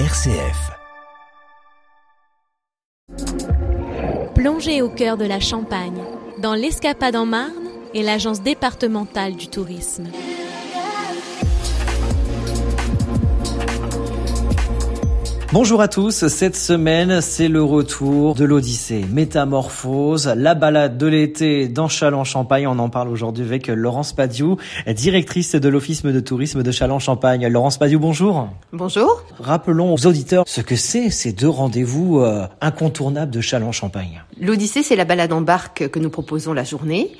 RCF. Plongez au cœur de la Champagne, dans l'Escapade en Marne et l'Agence départementale du tourisme. Bonjour à tous, cette semaine c'est le retour de l'Odyssée, Métamorphose, la balade de l'été dans Châlons-Champagne. On en parle aujourd'hui avec Laurence Padiou, directrice de l'Office de tourisme de Châlons-Champagne. Laurence Padiou, bonjour. Bonjour. Rappelons aux auditeurs ce que c'est ces deux rendez-vous euh, incontournables de Châlons-Champagne. L'Odyssée, c'est la balade en barque que nous proposons la journée.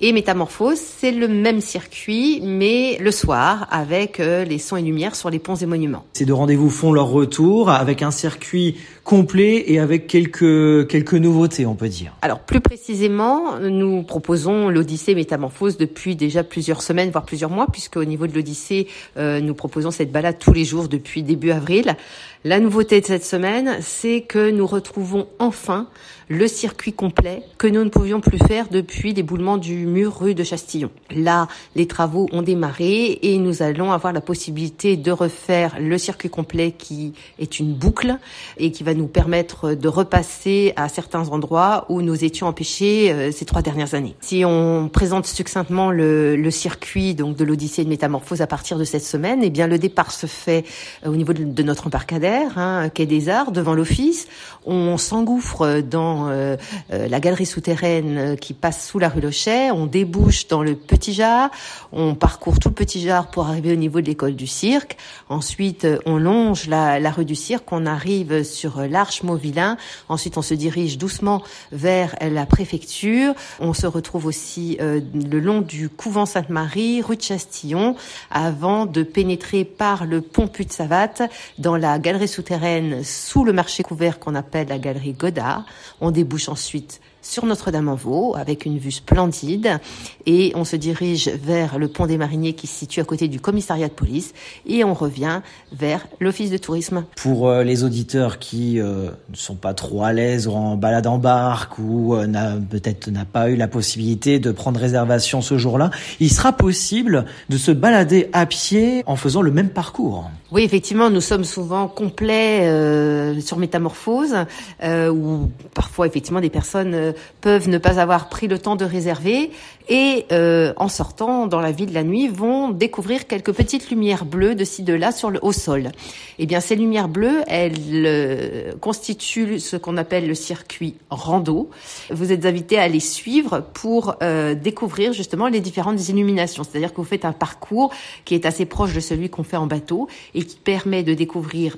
Et Métamorphose, c'est le même circuit, mais le soir, avec euh, les sons et lumières sur les ponts et monuments. Ces deux rendez-vous font leur retour avec un circuit complet et avec quelques, quelques nouveautés, on peut dire. Alors, plus précisément, nous proposons l'Odyssée Métamorphose depuis déjà plusieurs semaines, voire plusieurs mois, puisque au niveau de l'Odyssée, euh, nous proposons cette balade tous les jours depuis début avril. La nouveauté de cette semaine, c'est que nous retrouvons enfin le circuit complet que nous ne pouvions plus faire depuis l'éboulement du mur rue de Chastillon. Là, les travaux ont démarré et nous allons avoir la possibilité de refaire le circuit complet qui est une boucle et qui va nous permettre de repasser à certains endroits où nous étions empêchés euh, ces trois dernières années. Si on présente succinctement le, le circuit donc de l'Odyssée de Métamorphose à partir de cette semaine, eh bien le départ se fait euh, au niveau de, notre embarcadère, hein, quai des Arts, devant l'office. On s'engouffre dans euh, la galerie souterraine qui passe sous la rue Lochet. On débouche dans le Petit Jard. On parcourt tout le Petit Jard pour arriver au niveau de l'école du cirque. Ensuite, on longe la rue du cirque. On arrive sur l'Arche Mauvillain. Ensuite, on se dirige doucement vers la préfecture. On se retrouve aussi euh, le long du couvent Sainte-Marie, rue de Chastillon, avant de pénétrer par le pont Puy de Savate dans la galerie souterraine sous le marché couvert qu'on appelle la galerie Godard. On débouche ensuite sur Notre-Dame-en-Vaux avec une vue splendide et on se dirige vers le pont des Mariniers qui se situe à côté du commissariat de police et on revient vers l'office de tourisme. Pour euh, les auditeurs qui euh, ne sont pas trop à l'aise en balade en barque ou euh, peut-être n'a pas eu la possibilité de prendre réservation ce jour-là, il sera possible de se balader à pied en faisant le même parcours. Oui, effectivement, nous sommes souvent complets euh, sur métamorphose, euh, où parfois effectivement des personnes euh, peuvent ne pas avoir pris le temps de réserver et euh, en sortant dans la ville la nuit vont découvrir quelques petites lumières bleues de ci de là sur le au sol. Eh bien, ces lumières bleues, elles euh, constituent ce qu'on appelle le circuit rando. Vous êtes invité à les suivre pour découvrir justement les différentes illuminations. C'est-à-dire que vous faites un parcours qui est assez proche de celui qu'on fait en bateau qui permet de découvrir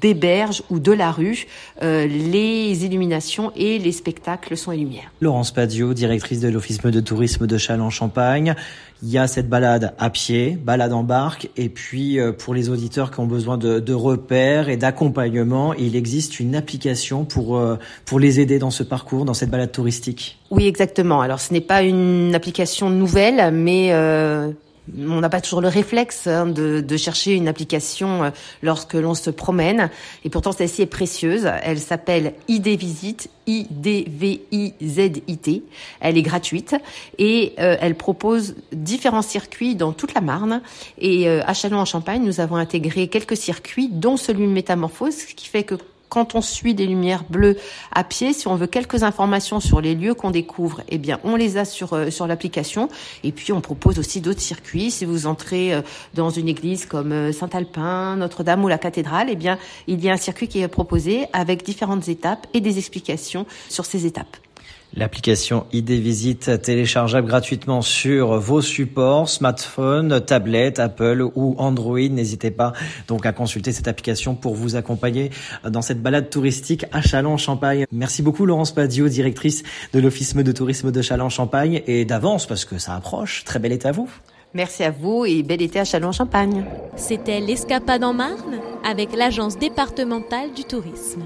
des berges ou de la rue les illuminations et les spectacles son et lumière. Laurence Padio, directrice de l'Office de tourisme de Châlons-Champagne. Il y a cette balade à pied, balade en barque, et puis pour les auditeurs qui ont besoin de, de repères et d'accompagnement, il existe une application pour pour les aider dans ce parcours, dans cette balade touristique. Oui, exactement. Alors ce n'est pas une application nouvelle, mais euh, on n'a pas toujours le réflexe hein, de, de, chercher une application lorsque l'on se promène. Et pourtant, celle-ci est précieuse. Elle s'appelle ID Visite, I-D-V-I-Z-I-T. Elle est gratuite et euh, elle propose différents circuits dans toute la Marne. Et euh, à Châlons-en-Champagne, nous avons intégré quelques circuits, dont celui de Métamorphose, ce qui fait que quand on suit des lumières bleues à pied, si on veut quelques informations sur les lieux qu'on découvre, eh bien, on les a sur euh, sur l'application. Et puis, on propose aussi d'autres circuits. Si vous entrez euh, dans une église comme euh, Saint-Alpin, Notre-Dame ou la cathédrale, eh bien, il y a un circuit qui est proposé avec différentes étapes et des explications sur ces étapes. L'application ID Visite téléchargeable gratuitement sur vos supports, smartphone, tablette, Apple ou Android. N'hésitez pas donc à consulter cette application pour vous accompagner dans cette balade touristique à Châlons-Champagne. Merci beaucoup Laurence Padio, directrice de l'Office de tourisme de Châlons-Champagne et d'avance parce que ça approche. Très bel été à vous. Merci à vous et bel été à Châlons-Champagne. C'était l'Escapade en Marne avec l'Agence départementale du tourisme.